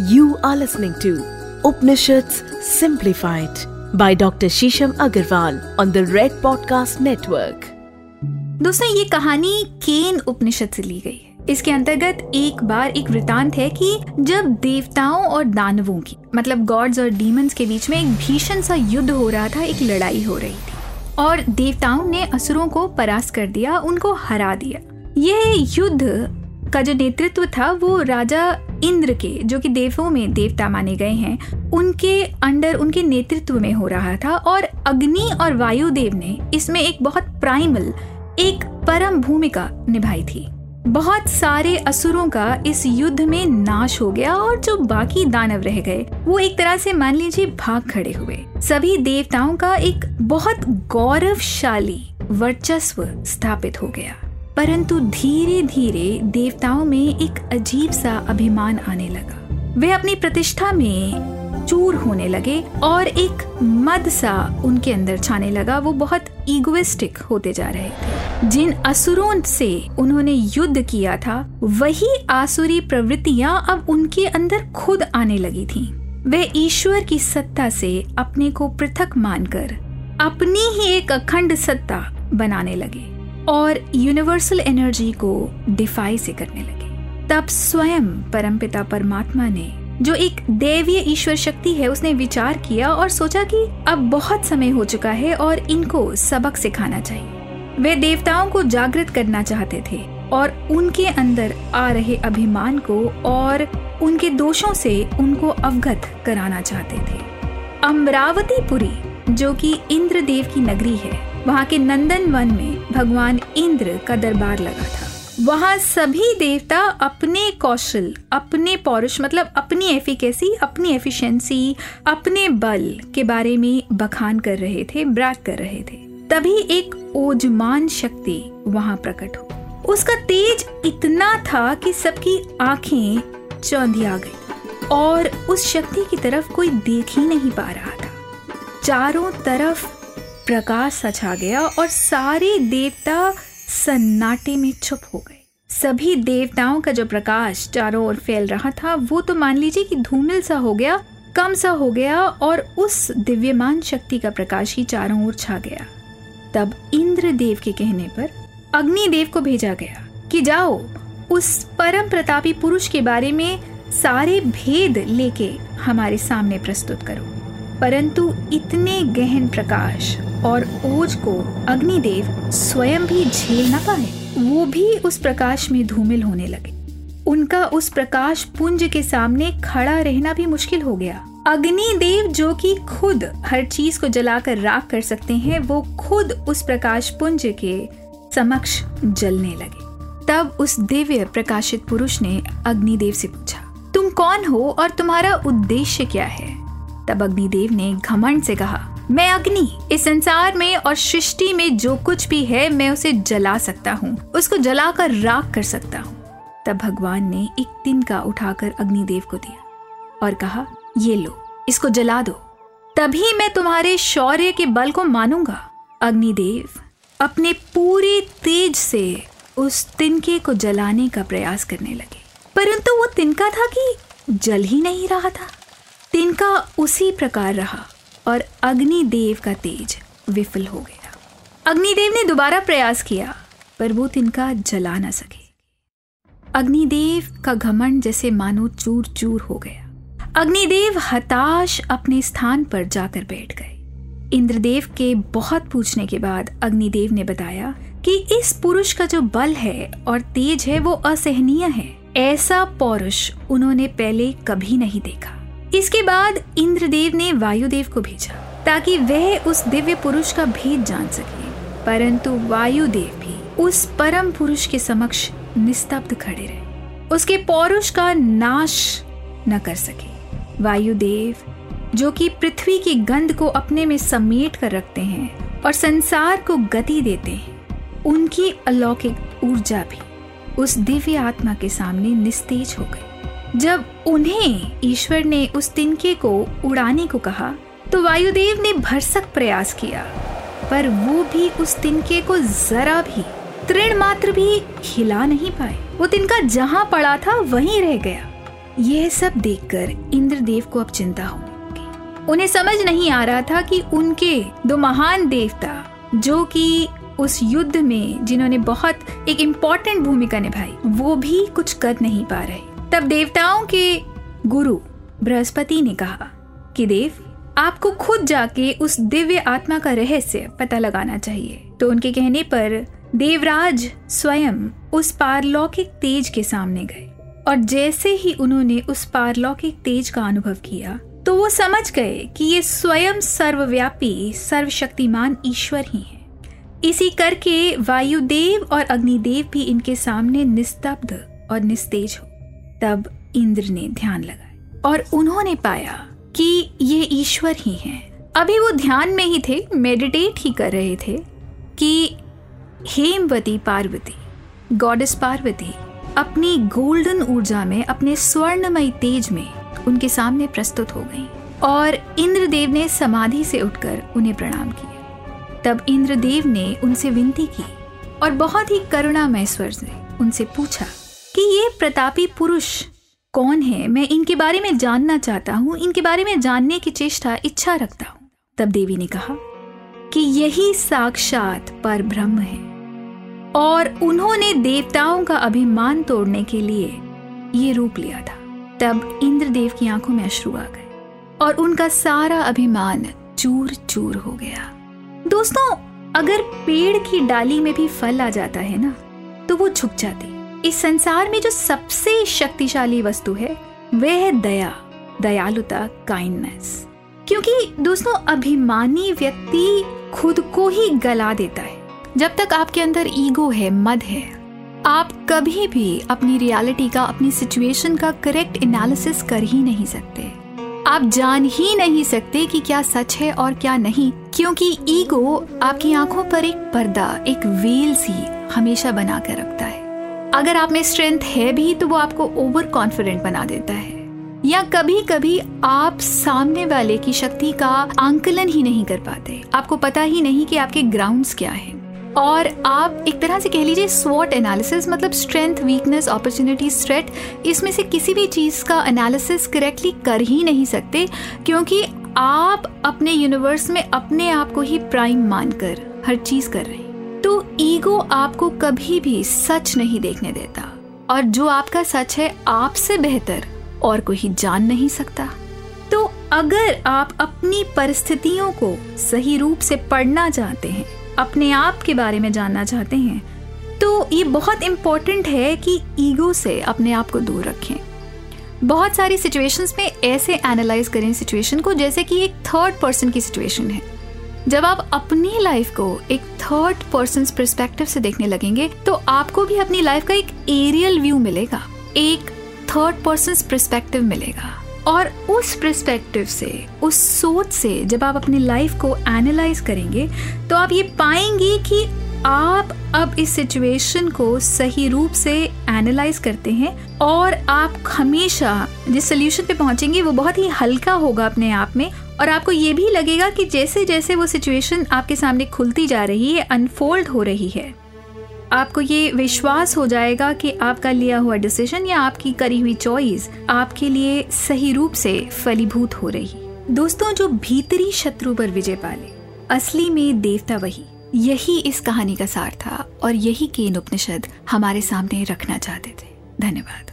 You are listening to Upanishads Simplified by Dr. Shisham Agarwal on the Red Podcast Network. दोस्तों, ये कहानी केन उपनिषद से ली गई है इसके अंतर्गत एक बार एक वृतांत है कि जब देवताओं और दानवों की मतलब गॉड्स और डीमंस के बीच में एक भीषण सा युद्ध हो रहा था, एक लड़ाई हो रही थी और देवताओं ने असुरों को परास्त कर दिया, उनको हरा दिया यह युद्ध का जो नेतृत्व था, वो राजा इंद्र के, जो कि देवों में देवता माने गए हैं, उनके अंडर, उनके नेतृत्व में हो रहा था और अग्नि और वायुदेव ने इसमें एक बहुत प्राइमल एक परम भूमिका निभाई थी। बहुत सारे असुरों का इस युद्ध में नाश हो गया और जो बाकी दानव रह गए, वो एक तरह से मान लीजिए भाग खड़े हुए। सभी देवताओं का एक बहुत गौरवशाली वर्चस्व स्थापित हो गया। परंतु धीरे धीरे देवताओं में एक अजीब सा अभिमान आने लगा। वे अपनी प्रतिष्ठा में चूर होने लगे और एक मद सा उनके अंदर छाने लगा। वो बहुत ईगोइस्टिक होते जा रहे थे। जिन असुरों से उन्होंने युद्ध किया था, वही आसुरी प्रवृत्तियाँ अब उनके अंदर खुद आने लगी थी। वे ईश्वर की सत्ता से अपने को पृथक मानकर अपनी ही एक अखंड सत्ता बनाने लगे। और यूनिवर्सल एनर्जी को डिफाई से करने लगे। तब स्वयं परमपिता परमात्मा ने, जो एक देवीय ईश्वर शक्ति है, उसने विचार किया और सोचा कि अब बहुत समय हो चुका है और इनको सबक सिखाना चाहिए। वे देवताओं को जागृत करना चाहते थे और उनके अंदर आ रहे अभिमान को और उनके दोषों से उनको अवगत कराना चाहते थे। अमरावतीपुरी, जो कि इंद्रदेव की नगरी है, वहाँ के नंदन वन में भगवान इंद्र का दरबार लगा था। वहाँ सभी देवता अपने कौशल, अपने पौरुष मतलब अपनी एफिकेसी अपनी एफिशिएंसी अपने बल के बारे में बखान कर रहे थे ब्रैक कर रहे थे। तभी एक ओजमान शक्ति वहाँ प्रकट हो। उसका तेज इतना था कि सबकी आँखें चौंधिया गई और उस शक्ति की तरफ़ कोई देख ही नहीं पा रहा था। चारों तरफ़ प्रकाश सा छा गया और सारे देवता सन्नाटे में चुप हो गए। सभी देवताओं का जो प्रकाश चारों ओर फैल रहा था, वो तो मान लीजिए कि धूमिल सा हो गया, कम सा हो गया और उस दिव्यमान शक्ति का प्रकाश ही चारों ओर छा गया। तब इंद्र देव के कहने पर अग्निदेव को भेजा गया कि जाओ, उस परम प्रतापी पुरुष के बारे में सारे भेद लेके हमारे सामने प्रस्तुत करो। परंतु इतने गहन प्रकाश और ओज को अग्निदेव स्वयं भी झेल न पाए, वो भी उस प्रकाश में धूमिल होने लगे। उनका उस प्रकाश पुंज के सामने खड़ा रहना भी मुश्किल हो गया। अग्निदेव जो कि खुद हर चीज़ को जलाकर राख कर सकते हैं, वो खुद उस प्रकाश पुंज के समक्ष जलने लगे। तब उस दिव्य प्रकाशित पुरुष ने अग्निदेव से पूछा, तुम कौन हो और तुम्हारा उद्देश्य क्या है? तब अग्निदेव ने घमंड से कहा मैं अग्नि, इस संसार में और सृष्टि में जो कुछ भी है, मैं उसे जला सकता हूँ। उसको जलाकर राख कर सकता हूँ। तब भगवान ने एक तिनका उठाकर अग्निदेव को दिया और कहा, ये लो, इसको जला दो। तभी मैं तुम्हारे शौर्य के बल को मानूँगा। अग्निदेव अपने पूरे तेज से उस तिनके को जलाने का प्रयास करने लगे। परंतु वो तिनका था कि जल ही नहीं रहा था। तिनका उसी प्रकार रहा। और अग्निदेव का तेज विफल हो गया। अग्निदेव ने दोबारा प्रयास किया, पर वो तिनका जला ना सके। अग्निदेव का घमंड जैसे मानो चूर चूर हो गया। अग्निदेव हताश अपने स्थान पर जाकर बैठ गए। इंद्रदेव के बहुत पूछने के बाद अग्निदेव ने बताया कि इस पुरुष का जो बल है और तेज है, वो असहनीय है। ऐसा पौरुष उन्होंने पहले कभी नहीं देखा। इसके बाद इंद्रदेव ने वायुदेव को भेजा, ताकि वह उस दिव्य पुरुष का भेद जान सके। परंतु वायुदेव भी उस परम पुरुष के समक्ष निस्तब्ध खड़े रहे। उसके पौरुष का नाश न कर सके। वायुदेव, जो कि पृथ्वी की गंध को अपने में समेट कर रखते हैं और संसार को गति देते हैं, उनकी अलौकिक ऊर्जा भी उस दिव्य आत्मा के सामने निस्तेज हो गई। जब उन्हें ईश्वर ने उस तिनके को उड़ाने को कहा तो वायुदेव ने भरसक प्रयास किया, पर वो भी उस तिनके को जरा भी, तृण मात्र भी हिला नहीं पाए। वो तिनका जहाँ पड़ा था, वहीं रह गया। यह सब देखकर इंद्रदेव को अब चिंता लगी। उन्हें समझ नहीं आ रहा था कि उनके दो महान देवता, जो कि उस युद्ध में जिन्होंने बहुत एक इम्पोर्टेंट भूमिका निभाई, वो भी कुछ कर नहीं पा रहे। तब देवताओं के गुरु बृहस्पति ने कहा कि देव, आपको खुद जाके उस दिव्य आत्मा का रहस्य पता लगाना चाहिए। तो उनके कहने पर देवराज स्वयं उस पारलौकिक तेज के सामने गए और जैसे ही उन्होंने उस पारलौकिक तेज का अनुभव किया तो वो समझ गए कि ये स्वयं सर्वव्यापी, सर्वशक्तिमान ईश्वर ही है। इसी करके वायुदेव और अग्निदेव भी इनके सामने निस्तब्ध और निस्तेज हो तब इंद्र ने ध्यान लगाया और उन्होंने पाया कि ये ईश्वर ही हैं। अभी वो ध्यान में ही थे मेडिटेट ही कर रहे थे कि हेमवती पार्वती गॉडेस पार्वती, अपनी गोल्डन ऊर्जा में, अपने स्वर्णमय तेज में उनके सामने प्रस्तुत हो गई और इंद्रदेव ने समाधि से उठकर उन्हें प्रणाम किया। तब इंद्रदेव ने उनसे विनती की और बहुत ही करुणामय स्वर से उनसे पूछा प्रतापी पुरुष कौन है? मैं इनके बारे में जानना चाहता हूँ। इनके बारे में जानने की चेष्टा, इच्छा रखता हूँ। तब देवी ने कहा कि यही साक्षात पर ब्रह्म है। और उन्होंने देवताओं का अभिमान तोड़ने के लिए ये रूप लिया था। तब इंद्रदेव की आँखों में अश्रु आ गए और उनका सारा अभिमान चूर चूर हो गया। दोस्तों, अगर पेड़ की डाली में भी फल आ जाता है ना तो वो झुक जाती। इस संसार में जो सबसे शक्तिशाली वस्तु है, वह है दया, दयालुता काइंडनेस क्योंकि दोस्तों, अभिमानी व्यक्ति खुद को ही गला देता है। जब तक आपके अंदर ईगो है, मद है, आप कभी भी अपनी रियलिटी का, अपनी सिचुएशन का करेक्ट एनालिसिस कर ही नहीं सकते। आप जान ही नहीं सकते कि क्या सच है और क्या नहीं, क्योंकि ईगो आपकी आँखों पर एक पर्दा, एक वेल सी हमेशा बना कर रखता है। अगर आप में स्ट्रेंथ है भी तो वो आपको ओवर कॉन्फिडेंट बना देता है। या कभी कभी आप सामने वाले की शक्ति का आंकलन ही नहीं कर पाते। आपको पता ही नहीं कि आपके ग्राउंड्स क्या है। और आप एक तरह से कह लीजिए स्वॉट एनालिसिस मतलब स्ट्रेंथ वीकनेस अपॉर्चुनिटी स्ट्रेट इसमें से किसी भी चीज़ का एनालिसिस करेक्टली कर ही नहीं सकते, क्योंकि आप अपने यूनिवर्स में अपने आप को ही प्राइम मानकर हर चीज़ कर रहे हैं। ईगो आपको कभी भी सच नहीं देखने देता। और जो आपका सच है, आपसे बेहतर और कोई जान नहीं सकता। तो अगर आप अपनी परिस्थितियों को सही रूप से पढ़ना चाहते हैं, अपने आप के बारे में जानना चाहते हैं तो ये बहुत इम्पोर्टेंट है कि ईगो से अपने आप को दूर रखें। बहुत सारी सिचुएशंस में ऐसे एनालाइज करें सिचुएशन को, जैसे कि एक थर्ड पर्सन की सिचुएशन है। जब आप अपनी लाइफ को एक थर्ड पर्सन परस्पेक्टिव से देखने लगेंगे तो आपको भी अपनी लाइफ का एक एरियल व्यू मिलेगा। एक थर्ड पर्सन परस्पेक्टिव मिलेगा। और उस प्रस्पेक्टिव से, उस सोच से जब आप अपनी लाइफ को एनालाइज करेंगे तो आप ये पाएँगे कि आप अब इस सिचुएशन को सही रूप से एनालाइज करते हैं और आप हमेशा जिस सोल्यूशन पे पहुँचेंगे, वो बहुत ही हल्का होगा अपने आप में और आपको ये भी लगेगा कि जैसे जैसे वो सिचुएशन आपके सामने खुलती जा रही है अनफोल्ड हो रही है, आपको ये विश्वास हो जाएगा कि आपका लिया हुआ डिसीज़न या आपकी करी हुई चॉइस आपके लिए सही रूप से फलीभूत हो रही दोस्तों, जो भीतरी शत्रु पर विजय पाले, असली में देवता वही। यही इस कहानी का सार था और यही केन उपनिषद हमारे सामने रखना चाहते थे। धन्यवाद।